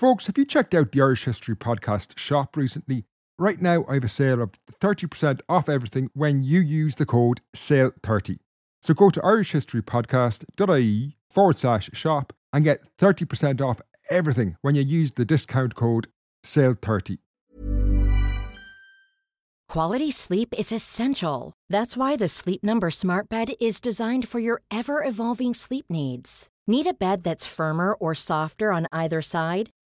Folks, have you checked out the Irish History Podcast shop recently? Right now, I have a sale of 30% off everything when you use the code SALE30. So go to irishhistorypodcast.ie forward slash shop and get 30% off everything when you use the discount code SALE30. Quality sleep is essential. That's why the Sleep Number Smart Bed is designed for your ever evolving sleep needs. Need a bed that's firmer or softer on either side?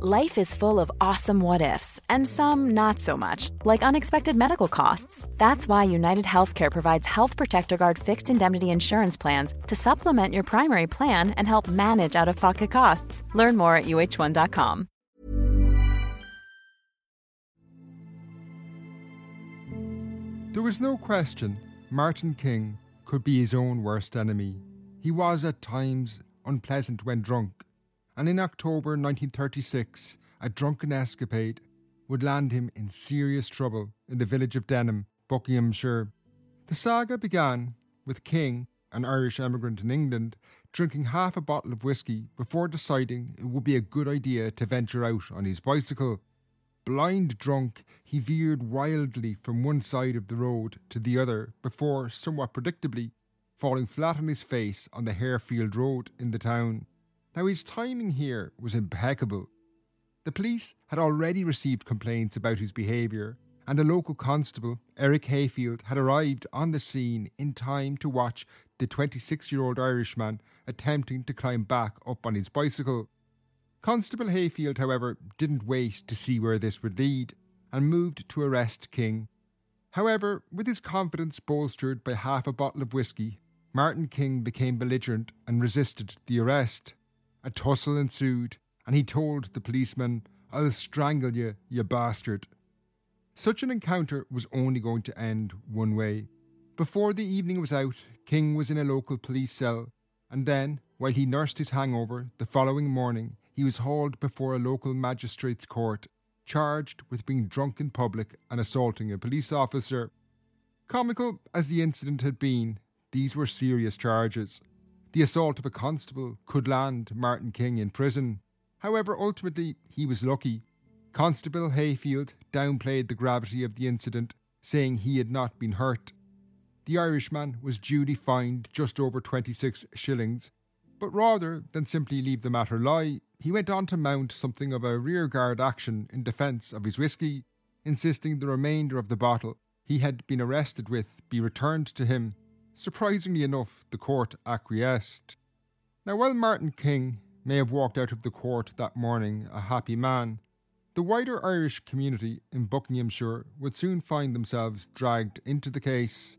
Life is full of awesome what ifs, and some not so much, like unexpected medical costs. That's why United Healthcare provides Health Protector Guard fixed indemnity insurance plans to supplement your primary plan and help manage out of pocket costs. Learn more at uh1.com. There was no question Martin King could be his own worst enemy. He was at times unpleasant when drunk, and in October 1936, a drunken escapade would land him in serious trouble in the village of Denham, Buckinghamshire. The saga began with King, an Irish emigrant in England, drinking half a bottle of whisky before deciding it would be a good idea to venture out on his bicycle. Blind drunk, he veered wildly from one side of the road to the other before, somewhat predictably, falling flat on his face on the Harefield Road in the town. Now, his timing here was impeccable. The police had already received complaints about his behaviour, and a local constable, Eric Hayfield, had arrived on the scene in time to watch the 26 year old Irishman attempting to climb back up on his bicycle. Constable Hayfield, however, didn't wait to see where this would lead and moved to arrest King. However, with his confidence bolstered by half a bottle of whisky, Martin King became belligerent and resisted the arrest. A tussle ensued, and he told the policeman, I'll strangle you, you bastard. Such an encounter was only going to end one way. Before the evening was out, King was in a local police cell, and then, while he nursed his hangover, the following morning he was hauled before a local magistrate's court, charged with being drunk in public and assaulting a police officer. Comical as the incident had been, these were serious charges. The assault of a constable could land Martin King in prison. However, ultimately, he was lucky. Constable Hayfield downplayed the gravity of the incident, saying he had not been hurt. The Irishman was duly fined just over 26 shillings, but rather than simply leave the matter lie, he went on to mount something of a rearguard action in defence of his whisky, insisting the remainder of the bottle he had been arrested with be returned to him. Surprisingly enough, the court acquiesced. Now, while Martin King may have walked out of the court that morning a happy man, the wider Irish community in Buckinghamshire would soon find themselves dragged into the case.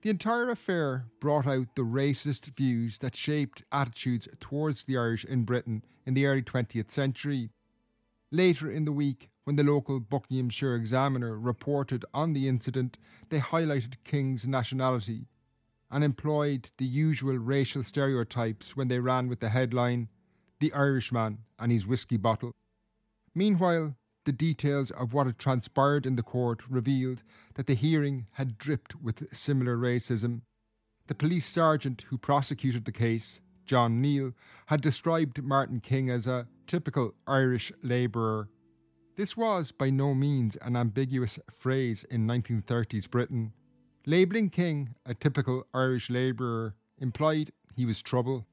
The entire affair brought out the racist views that shaped attitudes towards the Irish in Britain in the early 20th century. Later in the week, when the local Buckinghamshire Examiner reported on the incident, they highlighted King's nationality and employed the usual racial stereotypes when they ran with the headline, The Irishman and his whiskey bottle. Meanwhile, the details of what had transpired in the court revealed that the hearing had dripped with similar racism. The police sergeant who prosecuted the case, John Neal, had described Martin King as a typical Irish labourer. This was by no means an ambiguous phrase in 1930s Britain. Labelling King a typical Irish labourer implied he was trouble.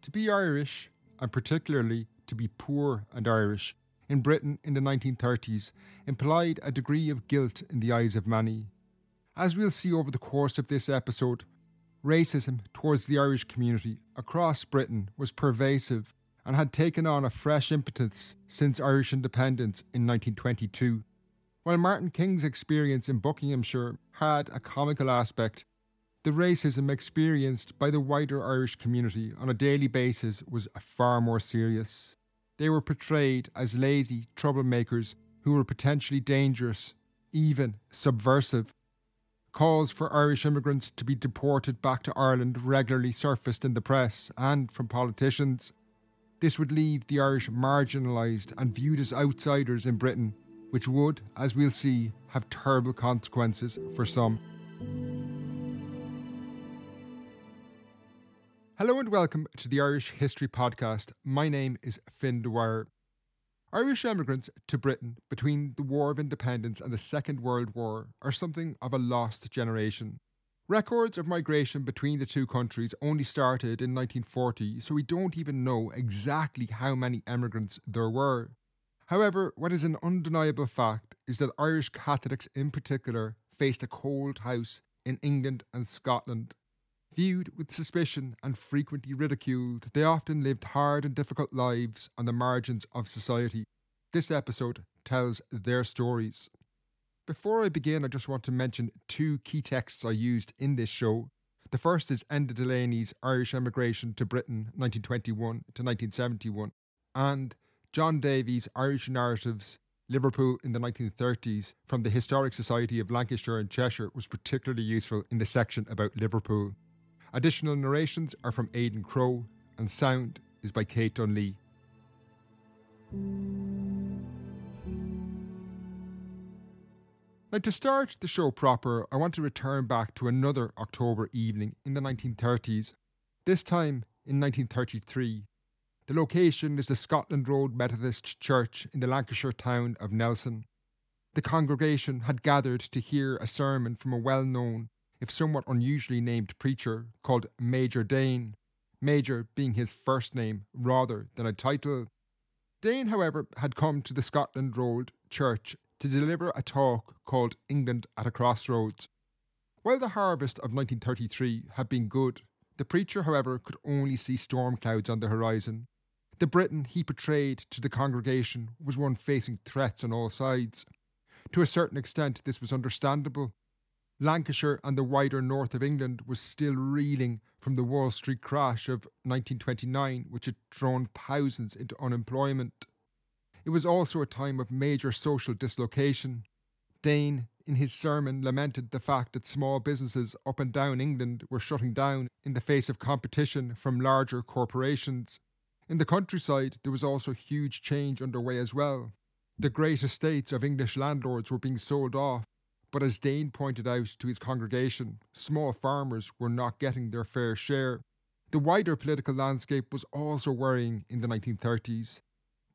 To be Irish, and particularly to be poor and Irish, in Britain in the 1930s implied a degree of guilt in the eyes of many. As we'll see over the course of this episode, racism towards the Irish community across Britain was pervasive and had taken on a fresh impetus since Irish independence in 1922. While Martin King's experience in Buckinghamshire had a comical aspect, the racism experienced by the wider Irish community on a daily basis was far more serious. they were portrayed as lazy troublemakers who were potentially dangerous, even subversive. Calls for Irish immigrants to be deported back to Ireland regularly surfaced in the press and from politicians. This would leave the Irish marginalised and viewed as outsiders in Britain, which would, as we'll see, have terrible consequences for some. Hello and welcome to the Irish History Podcast. My name is Fin Dwyer. Irish emigrants to Britain between the War of Independence and the Second World War are something of a lost generation. Records of migration between the two countries only started in 1940, so we don't even know exactly how many emigrants there were. However, what is an undeniable fact is that Irish Catholics in particular faced a cold house in England and Scotland Viewed with suspicion and frequently ridiculed, they often lived hard and difficult lives on the margins of society. This episode tells their stories. Before I begin, I just want to mention two key texts I used in this show. The first is Enda Delaney's Irish Emigration to Britain 1921 to 1971 and John Davies' Irish Narratives Liverpool in the 1930s from the Historic Society of Lancashire and Cheshire was particularly useful in the section about Liverpool. Additional narrations are from Aidan Crowe, and sound is by Kate Dunlea. Now, to start the show proper, I want to return back to another October evening in the 1930s, this time in 1933. The location is the Scotland Road Methodist Church in the Lancashire town of Nelson. The congregation had gathered to hear a sermon from a well known if somewhat unusually named preacher called Major Dane, Major being his first name rather than a title. Dane, however, had come to the Scotland Road Church to deliver a talk called England at a Crossroads. While the harvest of 1933 had been good, the preacher, however, could only see storm clouds on the horizon. The Britain he portrayed to the congregation was one facing threats on all sides. To a certain extent, this was understandable, Lancashire and the wider north of England was still reeling from the Wall Street crash of 1929, which had thrown thousands into unemployment. It was also a time of major social dislocation. Dane, in his sermon, lamented the fact that small businesses up and down England were shutting down in the face of competition from larger corporations. In the countryside, there was also huge change underway as well. The great estates of English landlords were being sold off but as Dane pointed out to his congregation, small farmers were not getting their fair share. The wider political landscape was also worrying in the 1930s.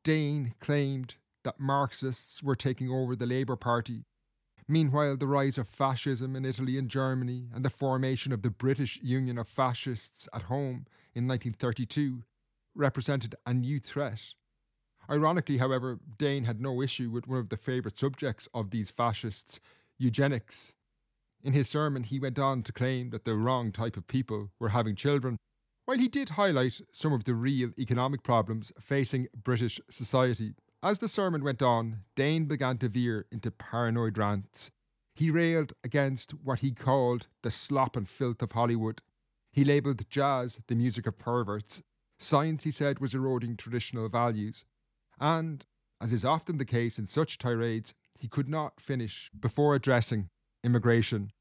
Dane claimed that Marxists were taking over the Labour Party. Meanwhile, the rise of fascism in Italy and Germany and the formation of the British Union of Fascists at home in 1932 represented a new threat. Ironically, however, Dane had no issue with one of the favourite subjects of these fascists, eugenics. In his sermon, he went on to claim that the wrong type of people were having children, while he did highlight some of the real economic problems facing British society. As the sermon went on, Dane began to veer into paranoid rants. He railed against what he called the slop and filth of Hollywood. He labelled jazz the music of perverts. Science, he said, was eroding traditional values. And, as is often the case in such tirades, he could not finish before addressing immigration.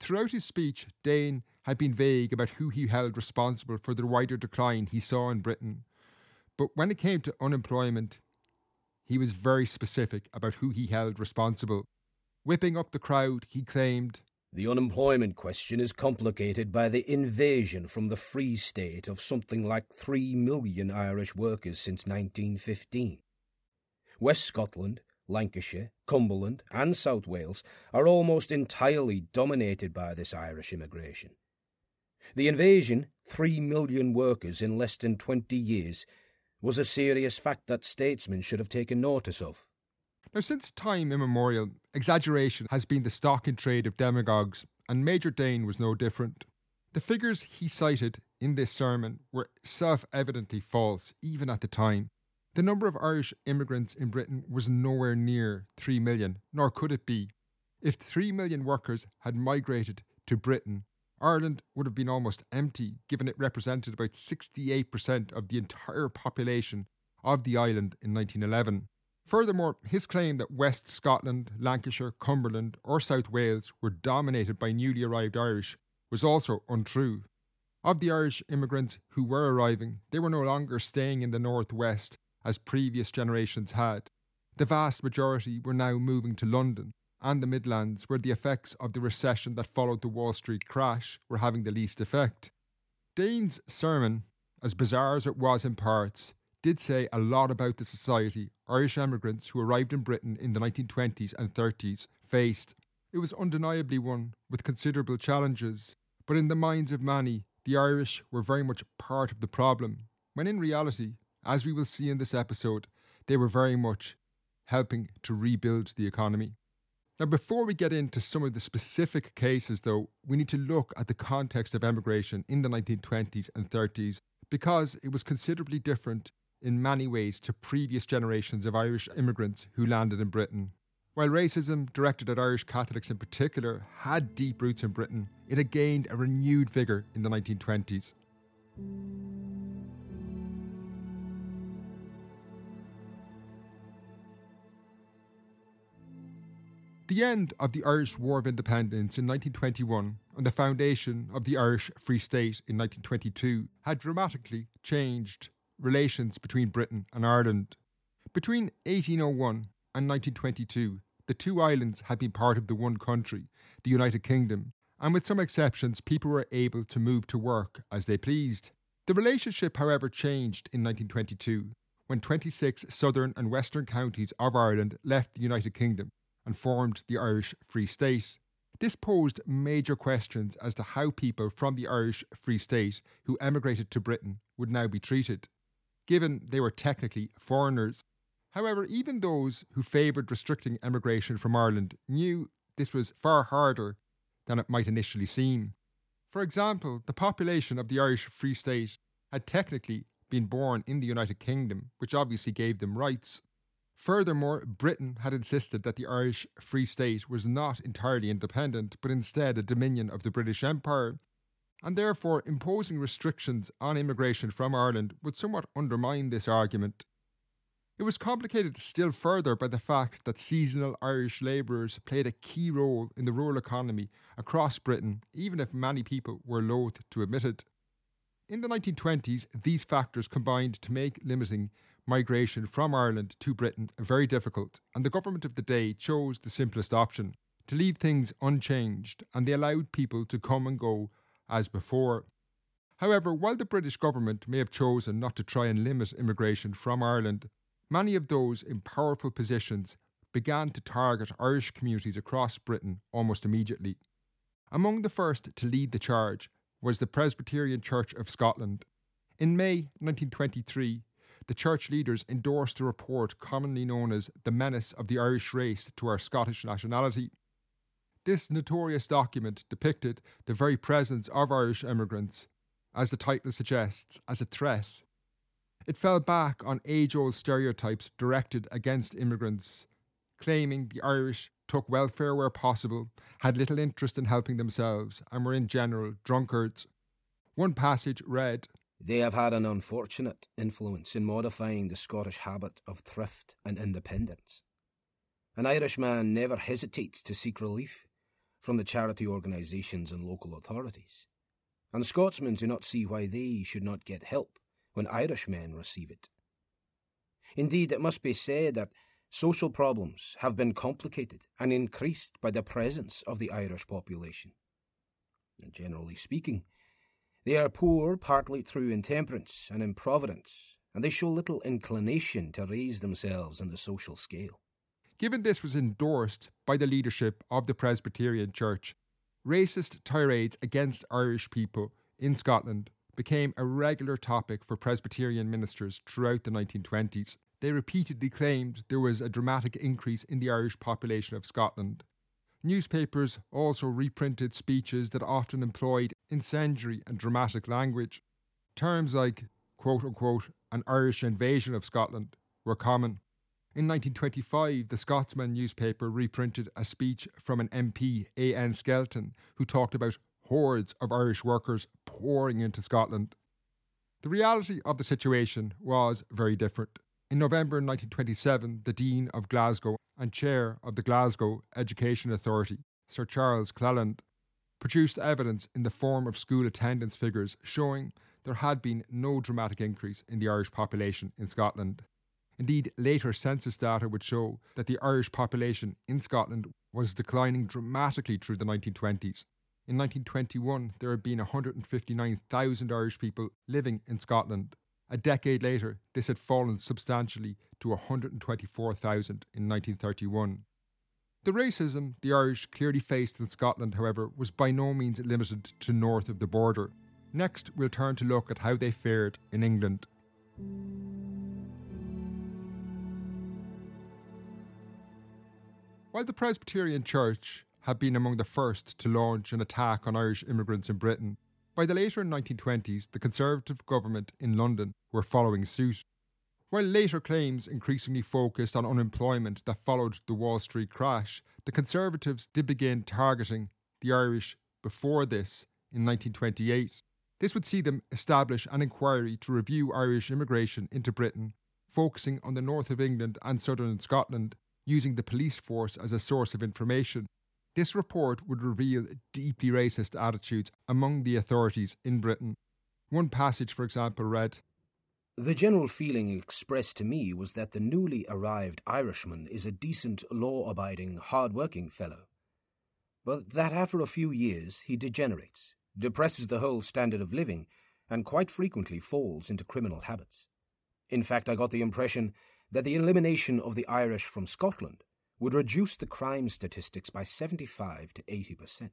Throughout his speech, Dane had been vague about who he held responsible for the wider decline he saw in Britain. But when it came to unemployment, he was very specific about who he held responsible. Whipping up the crowd, he claimed The unemployment question is complicated by the invasion from the Free State of something like three million Irish workers since 1915. West Scotland Lancashire, Cumberland, and South Wales are almost entirely dominated by this Irish immigration. The invasion, three million workers in less than 20 years, was a serious fact that statesmen should have taken notice of. Now, since time immemorial, exaggeration has been the stock in trade of demagogues, and Major Dane was no different. The figures he cited in this sermon were self evidently false, even at the time. The number of Irish immigrants in Britain was nowhere near 3 million, nor could it be. If 3 million workers had migrated to Britain, Ireland would have been almost empty, given it represented about 68% of the entire population of the island in 1911. Furthermore, his claim that West Scotland, Lancashire, Cumberland, or South Wales were dominated by newly arrived Irish was also untrue. Of the Irish immigrants who were arriving, they were no longer staying in the northwest as previous generations had. The vast majority were now moving to London and the Midlands, where the effects of the recession that followed the Wall Street crash were having the least effect. Dane's sermon, as bizarre as it was in parts, did say a lot about the society Irish emigrants who arrived in Britain in the 1920s and 30s faced. It was undeniably one with considerable challenges, but in the minds of many, the Irish were very much part of the problem, when in reality, as we will see in this episode, they were very much helping to rebuild the economy. Now, before we get into some of the specific cases, though, we need to look at the context of emigration in the 1920s and 30s because it was considerably different in many ways to previous generations of Irish immigrants who landed in Britain. While racism, directed at Irish Catholics in particular, had deep roots in Britain, it had gained a renewed vigour in the 1920s. The end of the Irish War of Independence in 1921 and the foundation of the Irish Free State in 1922 had dramatically changed relations between Britain and Ireland. Between 1801 and 1922, the two islands had been part of the one country, the United Kingdom, and with some exceptions, people were able to move to work as they pleased. The relationship, however, changed in 1922 when 26 southern and western counties of Ireland left the United Kingdom and formed the Irish Free State. This posed major questions as to how people from the Irish Free State who emigrated to Britain would now be treated given they were technically foreigners. However, even those who favoured restricting emigration from Ireland knew this was far harder than it might initially seem. For example, the population of the Irish Free State had technically been born in the United Kingdom, which obviously gave them rights. Furthermore, Britain had insisted that the Irish Free State was not entirely independent, but instead a dominion of the British Empire, and therefore imposing restrictions on immigration from Ireland would somewhat undermine this argument. It was complicated still further by the fact that seasonal Irish labourers played a key role in the rural economy across Britain, even if many people were loath to admit it. In the 1920s, these factors combined to make limiting migration from Ireland to Britain very difficult, and the government of the day chose the simplest option to leave things unchanged, and they allowed people to come and go as before. However, while the British government may have chosen not to try and limit immigration from Ireland, many of those in powerful positions began to target Irish communities across Britain almost immediately. Among the first to lead the charge was the Presbyterian Church of Scotland. In May 1923, the church leaders endorsed a report commonly known as the Menace of the Irish Race to Our Scottish Nationality. This notorious document depicted the very presence of Irish immigrants, as the title suggests, as a threat. It fell back on age old stereotypes directed against immigrants, claiming the Irish took welfare where possible, had little interest in helping themselves, and were in general drunkards. One passage read They have had an unfortunate influence in modifying the Scottish habit of thrift and independence. An Irishman never hesitates to seek relief from the charity organisations and local authorities. And Scotsmen do not see why they should not get help when Irishmen receive it. Indeed, it must be said that social problems have been complicated and increased by the presence of the Irish population. And generally speaking, they are poor partly through intemperance and improvidence, and they show little inclination to raise themselves in the social scale. Given this was endorsed by the leadership of the Presbyterian Church, racist tirades against Irish people in Scotland became a regular topic for Presbyterian ministers throughout the 1920s. They repeatedly claimed there was a dramatic increase in the Irish population of Scotland. Newspapers also reprinted speeches that often employed incendiary and dramatic language. Terms like, quote unquote, an Irish invasion of Scotland were common. In 1925, the Scotsman newspaper reprinted a speech from an MP, A.N. Skelton, who talked about hordes of Irish workers pouring into Scotland. The reality of the situation was very different. In November 1927, the Dean of Glasgow and Chair of the Glasgow Education Authority, Sir Charles Cleland, produced evidence in the form of school attendance figures showing there had been no dramatic increase in the Irish population in Scotland. Indeed, later census data would show that the Irish population in Scotland was declining dramatically through the 1920s. In 1921, there had been 159,000 Irish people living in Scotland. A decade later, this had fallen substantially to 124,000 in 1931. The racism the Irish clearly faced in Scotland, however, was by no means limited to north of the border. Next, we'll turn to look at how they fared in England. While the Presbyterian Church had been among the first to launch an attack on Irish immigrants in Britain, by the later 1920s, the Conservative government in London were following suit. While later claims increasingly focused on unemployment that followed the Wall Street crash, the Conservatives did begin targeting the Irish before this in 1928. This would see them establish an inquiry to review Irish immigration into Britain, focusing on the north of England and southern Scotland, using the police force as a source of information. This report would reveal deeply racist attitudes among the authorities in Britain. One passage, for example, read the general feeling expressed to me was that the newly arrived Irishman is a decent, law abiding, hard working fellow, but that after a few years he degenerates, depresses the whole standard of living, and quite frequently falls into criminal habits. In fact, I got the impression that the elimination of the Irish from Scotland would reduce the crime statistics by 75 to 80 percent.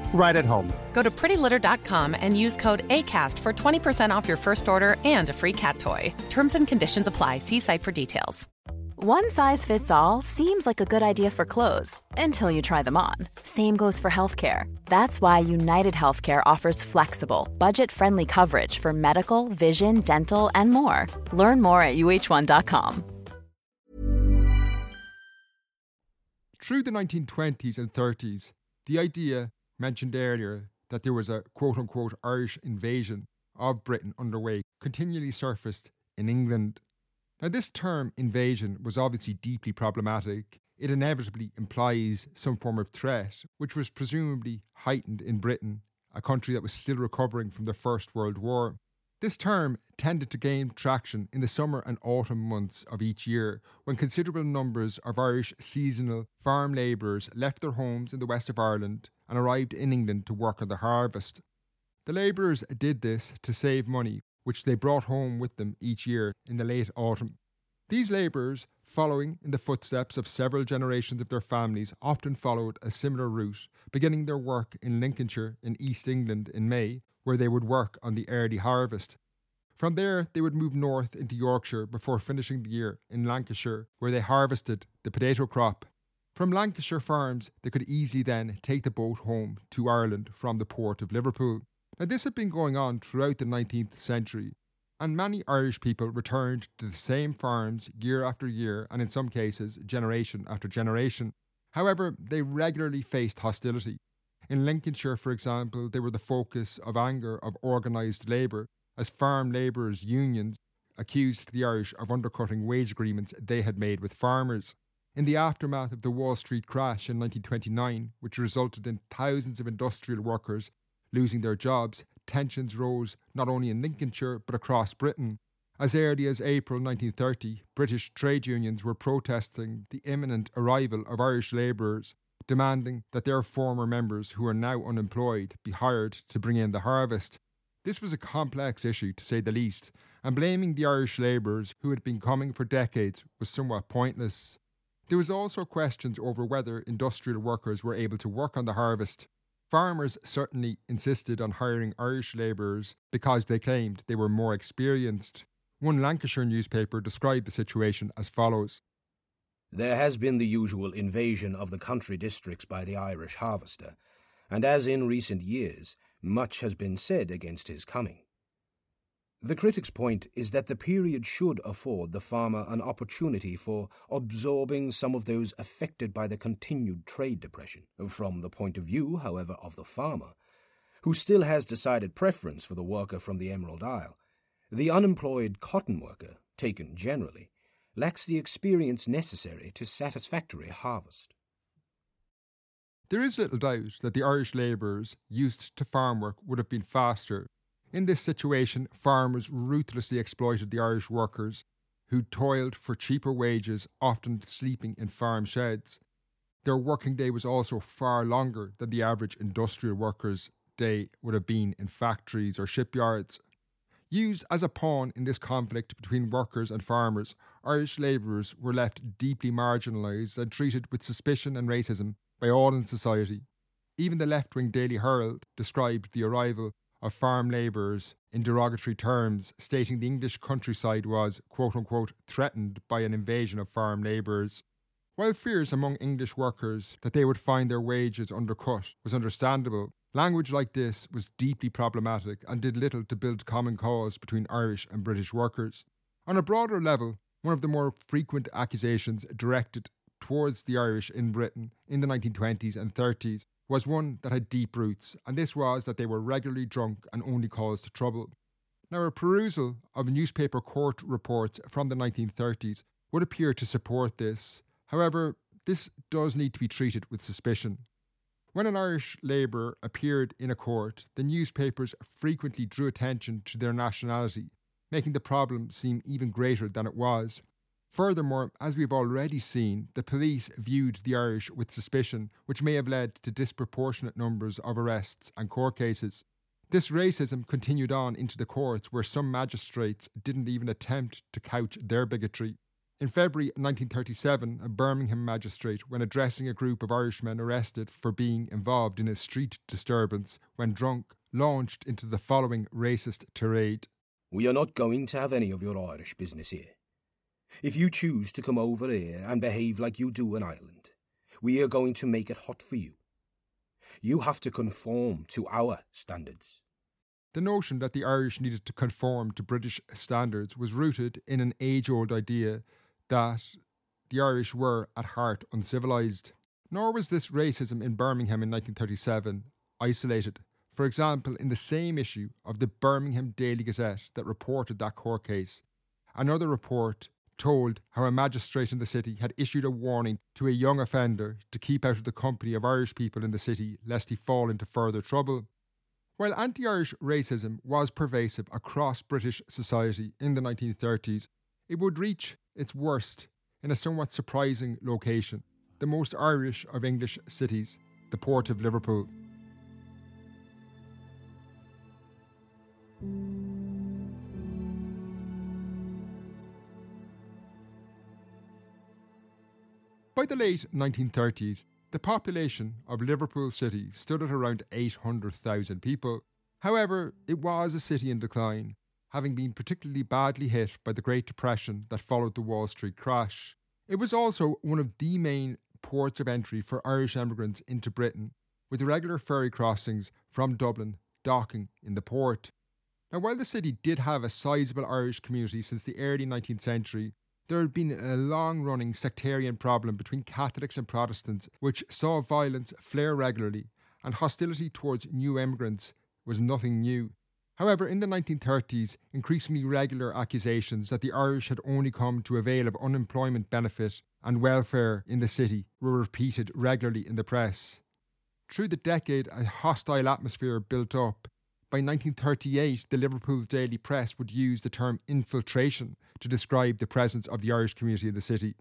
right at home. Go to prettylitter.com and use code ACAST for 20% off your first order and a free cat toy. Terms and conditions apply. See site for details. One size fits all seems like a good idea for clothes until you try them on. Same goes for healthcare. That's why United Healthcare offers flexible, budget friendly coverage for medical, vision, dental, and more. Learn more at uh1.com. Through the 1920s and 30s, the idea mentioned earlier that there was a quote unquote Irish invasion of Britain underway continually surfaced in England. Now, this term invasion was obviously deeply problematic. It inevitably implies some form of threat, which was presumably heightened in Britain, a country that was still recovering from the First World War. This term tended to gain traction in the summer and autumn months of each year when considerable numbers of Irish seasonal farm labourers left their homes in the west of Ireland and arrived in England to work on the harvest. The labourers did this to save money, which they brought home with them each year in the late autumn. These labourers, following in the footsteps of several generations of their families, often followed a similar route, beginning their work in Lincolnshire in East England in May where they would work on the early harvest. From there, they would move north into Yorkshire before finishing the year in Lancashire, where they harvested the potato crop. From Lancashire farms, they could easily then take the boat home to Ireland from the port of Liverpool. Now, this had been going on throughout the 19th century, and many Irish people returned to the same farms year after year, and in some cases, generation after generation. However, they regularly faced hostility. In Lincolnshire, for example, they were the focus of anger of organised labour, as farm labourers' unions accused the Irish of undercutting wage agreements they had made with farmers. In the aftermath of the Wall Street crash in 1929, which resulted in thousands of industrial workers losing their jobs, tensions rose not only in Lincolnshire but across Britain. As early as April 1930, British trade unions were protesting the imminent arrival of Irish labourers demanding that their former members who are now unemployed be hired to bring in the harvest. This was a complex issue, to say the least, and blaming the Irish labourers who had been coming for decades was somewhat pointless. There was also questions over whether industrial workers were able to work on the harvest. Farmers certainly insisted on hiring Irish labourers because they claimed they were more experienced. One Lancashire newspaper described the situation as follows There has been the usual invasion of the country districts by the Irish harvester, and as in recent years, much has been said against his coming. The critic's point is that the period should afford the farmer an opportunity for absorbing some of those affected by the continued trade depression, from the point of view, however, of the farmer, who still has decided preference for the worker from the Emerald Isle. The unemployed cotton worker, taken generally, lacks the experience necessary to satisfactory harvest. There is little doubt that the Irish labourers used to farm work would have been faster. In this situation, farmers ruthlessly exploited the Irish workers who toiled for cheaper wages, often sleeping in farm sheds. Their working day was also far longer than the average industrial worker's day would have been in factories or shipyards. Used as a pawn in this conflict between workers and farmers, Irish labourers were left deeply marginalised and treated with suspicion and racism by all in society. Even the left wing Daily Herald described the arrival of farm labourers in derogatory terms, stating the English countryside was, quote unquote, threatened by an invasion of farm labourers. While fears among English workers that they would find their wages undercut was understandable, language like this was deeply problematic and did little to build common cause between Irish and British workers. On a broader level, one of the more frequent accusations directed towards the Irish in Britain in the 1920s and 30s was one that had deep roots, and this was that they were regularly drunk and only caused trouble. Now, a perusal of newspaper court reports from the 1930s would appear to support this. However, this does need to be treated with suspicion. When an Irish labourer appeared in a court, the newspapers frequently drew attention to their nationality, making the problem seem even greater than it was. Furthermore, as we've already seen, the police viewed the Irish with suspicion, which may have led to disproportionate numbers of arrests and court cases. This racism continued on into the courts, where some magistrates didn't even attempt to couch their bigotry. In February 1937, a Birmingham magistrate, when addressing a group of Irishmen arrested for being involved in a street disturbance when drunk, launched into the following racist tirade We are not going to have any of your Irish business here. If you choose to come over here and behave like you do in Ireland, we are going to make it hot for you. You have to conform to our standards. The notion that the Irish needed to conform to British standards was rooted in an age old idea that the Irish were, at heart, uncivilised. Nor was this racism in Birmingham in 1937 isolated. For example, in the same issue of the Birmingham Daily Gazette that reported that court case, another report told how a magistrate in the city had issued a warning to a young offender to keep out of the company of Irish people in the city lest he fall into further trouble. While anti Irish racism was pervasive across British society in the 1930s, it would reach its worst in a somewhat surprising location, the most Irish of English cities, the port of Liverpool. By the late 1930s, the population of Liverpool City stood at around 800,000 people. However, it was a city in decline, having been particularly badly hit by the Great Depression that followed the Wall Street crash. It was also one of the main ports of entry for Irish emigrants into Britain, with regular ferry crossings from Dublin docking in the port. Now, while the city did have a sizable Irish community since the early 19th century, there had been a long running sectarian problem between Catholics and Protestants, which saw violence flare regularly, and hostility towards new immigrants was nothing new. However, in the 1930s, increasingly regular accusations that the Irish had only come to avail of unemployment benefit and welfare in the city were repeated regularly in the press. Through the decade, a hostile atmosphere built up, by 1938, the Liverpool Daily Press would use the term infiltration to describe the presence of the Irish community in the city.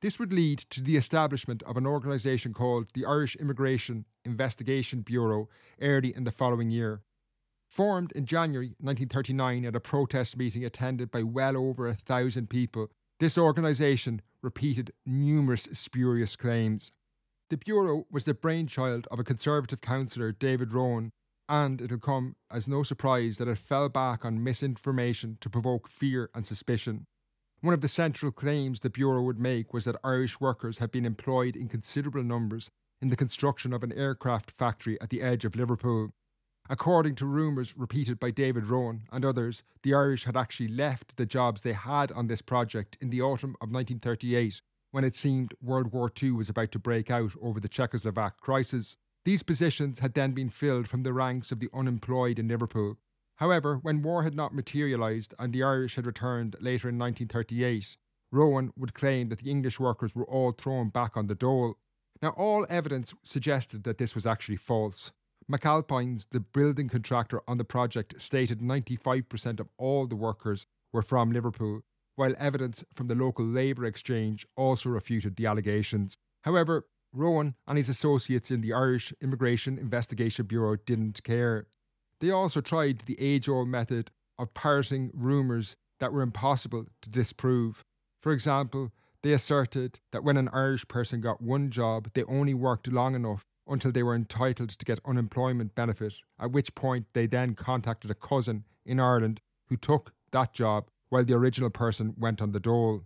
This would lead to the establishment of an organisation called the Irish Immigration Investigation Bureau early in the following year. Formed in January 1939 at a protest meeting attended by well over a thousand people, this organisation repeated numerous spurious claims. The Bureau was the brainchild of a Conservative councillor, David Rowan, and it'll come as no surprise that it fell back on misinformation to provoke fear and suspicion. One of the central claims the Bureau would make was that Irish workers had been employed in considerable numbers in the construction of an aircraft factory at the edge of Liverpool. According to rumours repeated by David Rowan and others, the Irish had actually left the jobs they had on this project in the autumn of 1938 when it seemed World War II was about to break out over the Czechoslovak crisis. These positions had then been filled from the ranks of the unemployed in Liverpool. However, when war had not materialised and the Irish had returned later in 1938, Rowan would claim that the English workers were all thrown back on the dole. Now, all evidence suggested that this was actually false. McAlpines, the building contractor on the project, stated 95% of all the workers were from Liverpool, while evidence from the local labour exchange also refuted the allegations. However, Rowan and his associates in the Irish Immigration Investigation Bureau didn't care. They also tried the age old method of parsing rumours that were impossible to disprove. For example, they asserted that when an Irish person got one job, they only worked long enough until they were entitled to get unemployment benefit, at which point they then contacted a cousin in Ireland who took that job while the original person went on the dole.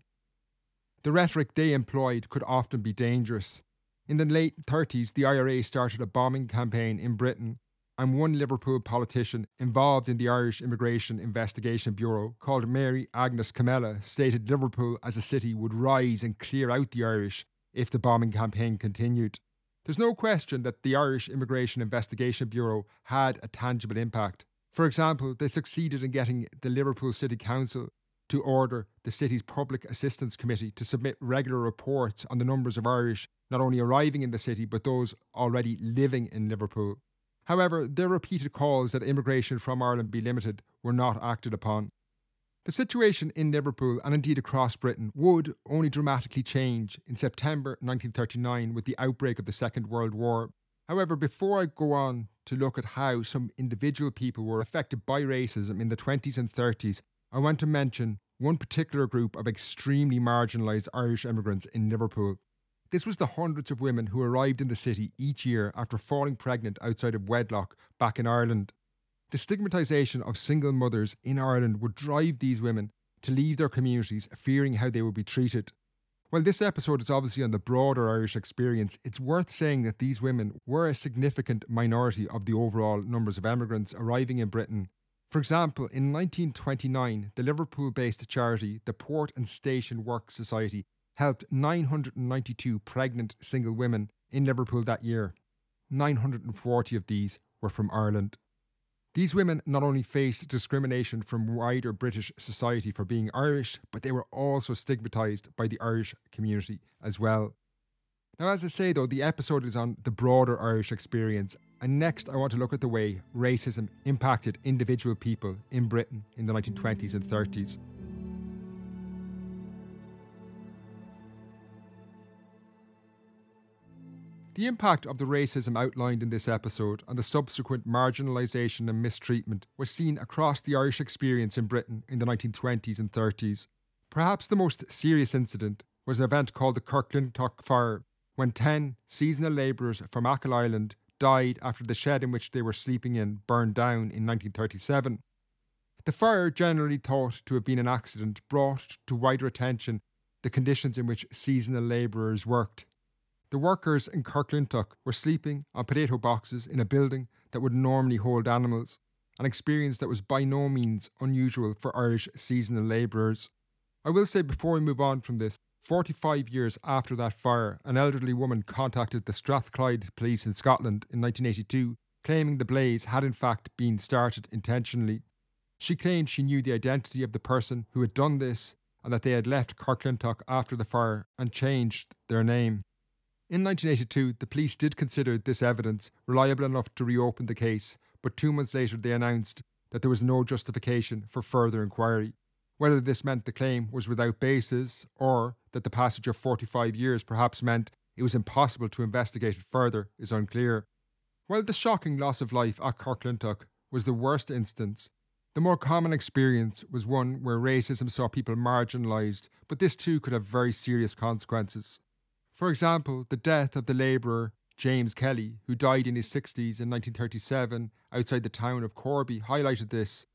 The rhetoric they employed could often be dangerous. In the late 30s, the IRA started a bombing campaign in Britain, and one Liverpool politician involved in the Irish Immigration Investigation Bureau, called Mary Agnes Camella, stated Liverpool as a city would rise and clear out the Irish if the bombing campaign continued. There's no question that the Irish Immigration Investigation Bureau had a tangible impact. For example, they succeeded in getting the Liverpool City Council to order the city's Public Assistance Committee to submit regular reports on the numbers of Irish not only arriving in the city but those already living in Liverpool. However, their repeated calls that immigration from Ireland be limited were not acted upon. The situation in Liverpool and indeed across Britain would only dramatically change in September 1939 with the outbreak of the Second World War. However, before I go on to look at how some individual people were affected by racism in the 20s and 30s, I want to mention one particular group of extremely marginalised Irish immigrants in Liverpool. This was the hundreds of women who arrived in the city each year after falling pregnant outside of wedlock back in Ireland. The stigmatisation of single mothers in Ireland would drive these women to leave their communities fearing how they would be treated. While this episode is obviously on the broader Irish experience, it's worth saying that these women were a significant minority of the overall numbers of emigrants arriving in Britain. For example, in 1929, the Liverpool based charity, the Port and Station Work Society, helped 992 pregnant single women in Liverpool that year. 940 of these were from Ireland. These women not only faced discrimination from wider British society for being Irish, but they were also stigmatised by the Irish community as well. Now, as I say though, the episode is on the broader Irish experience, and next I want to look at the way racism impacted individual people in Britain in the 1920s and 30s. The impact of the racism outlined in this episode and the subsequent marginalisation and mistreatment was seen across the Irish experience in Britain in the 1920s and 30s. Perhaps the most serious incident was an event called the Kirkintilloch Fire, when 10 seasonal labourers from Achill Island died after the shed in which they were sleeping in burned down in 1937. The fire, generally thought to have been an accident, brought to wider attention the conditions in which seasonal labourers worked. The workers in Kirkintilloch were sleeping on potato boxes in a building that would normally hold animals, an experience that was by no means unusual for Irish seasonal labourers. I will say before we move on from this, 45 years after that fire, an elderly woman contacted the Strathclyde police in Scotland in 1982, claiming the blaze had in fact been started intentionally. She claimed she knew the identity of the person who had done this and that they had left Kirkintilloch after the fire and changed their name. In 1982, the police did consider this evidence reliable enough to reopen the case, but two months later they announced that there was no justification for further inquiry. Whether this meant the claim was without basis or that the passage of 45 years perhaps meant it was impossible to investigate it further is unclear. While the shocking loss of life at Kirkintilloch was the worst instance, the more common experience was one where racism saw people marginalised, but this too could have very serious consequences. For example, the death of the labourer James Kelly, who died in his 60s in 1937 outside the town of Corby, highlighted this.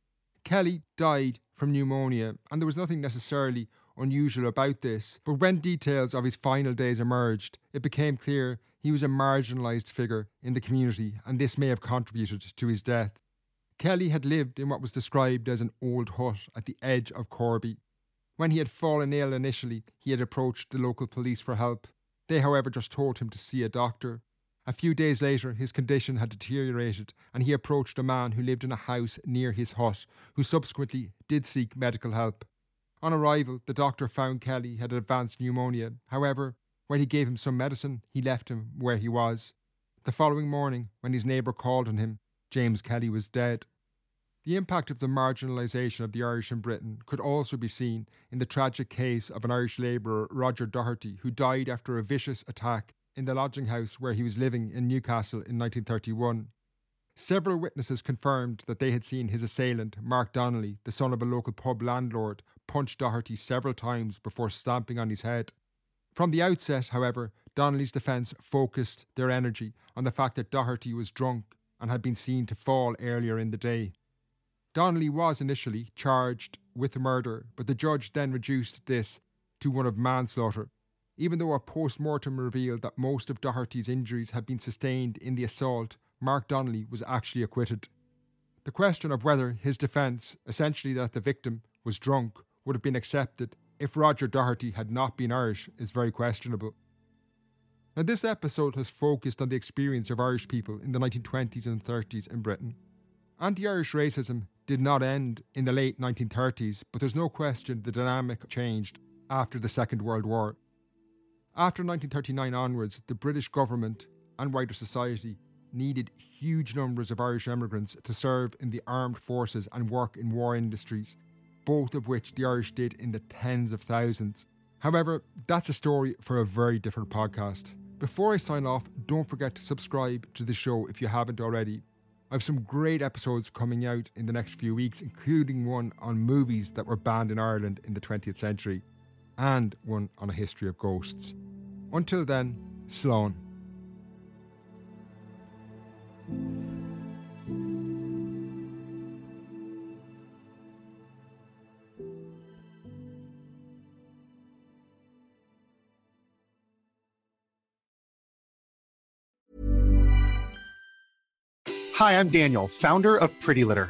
Kelly died from pneumonia, and there was nothing necessarily unusual about this, but when details of his final days emerged, it became clear he was a marginalised figure in the community, and this may have contributed to his death. Kelly had lived in what was described as an old hut at the edge of Corby. When he had fallen ill initially, he had approached the local police for help. They, however, just told him to see a doctor. A few days later, his condition had deteriorated, and he approached a man who lived in a house near his hut, who subsequently did seek medical help. On arrival, the doctor found Kelly had advanced pneumonia. However, when he gave him some medicine, he left him where he was. The following morning, when his neighbour called on him, James Kelly was dead. The impact of the marginalisation of the Irish in Britain could also be seen in the tragic case of an Irish labourer, Roger Doherty, who died after a vicious attack in the lodging house where he was living in Newcastle in 1931. Several witnesses confirmed that they had seen his assailant, Mark Donnelly, the son of a local pub landlord, punch Doherty several times before stamping on his head. From the outset, however, Donnelly's defence focused their energy on the fact that Doherty was drunk and had been seen to fall earlier in the day. Donnelly was initially charged with murder, but the judge then reduced this to one of manslaughter, even though a post mortem revealed that most of Doherty's injuries had been sustained in the assault. Mark Donnelly was actually acquitted. The question of whether his defence, essentially that the victim was drunk, would have been accepted if Roger Doherty had not been Irish is very questionable. Now, this episode has focused on the experience of Irish people in the 1920s and 30s in Britain. Anti Irish racism did not end in the late 1930s, but there's no question the dynamic changed after the Second World War. After 1939 onwards, the British government and wider society needed huge numbers of Irish emigrants to serve in the armed forces and work in war industries both of which the Irish did in the tens of thousands. However, that's a story for a very different podcast. Before I sign off, don't forget to subscribe to the show if you haven't already. I have some great episodes coming out in the next few weeks, including one on movies that were banned in Ireland in the 20th century and one on a history of ghosts. Until then, Slán. Hi, I'm Daniel, founder of Pretty Litter.